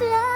love.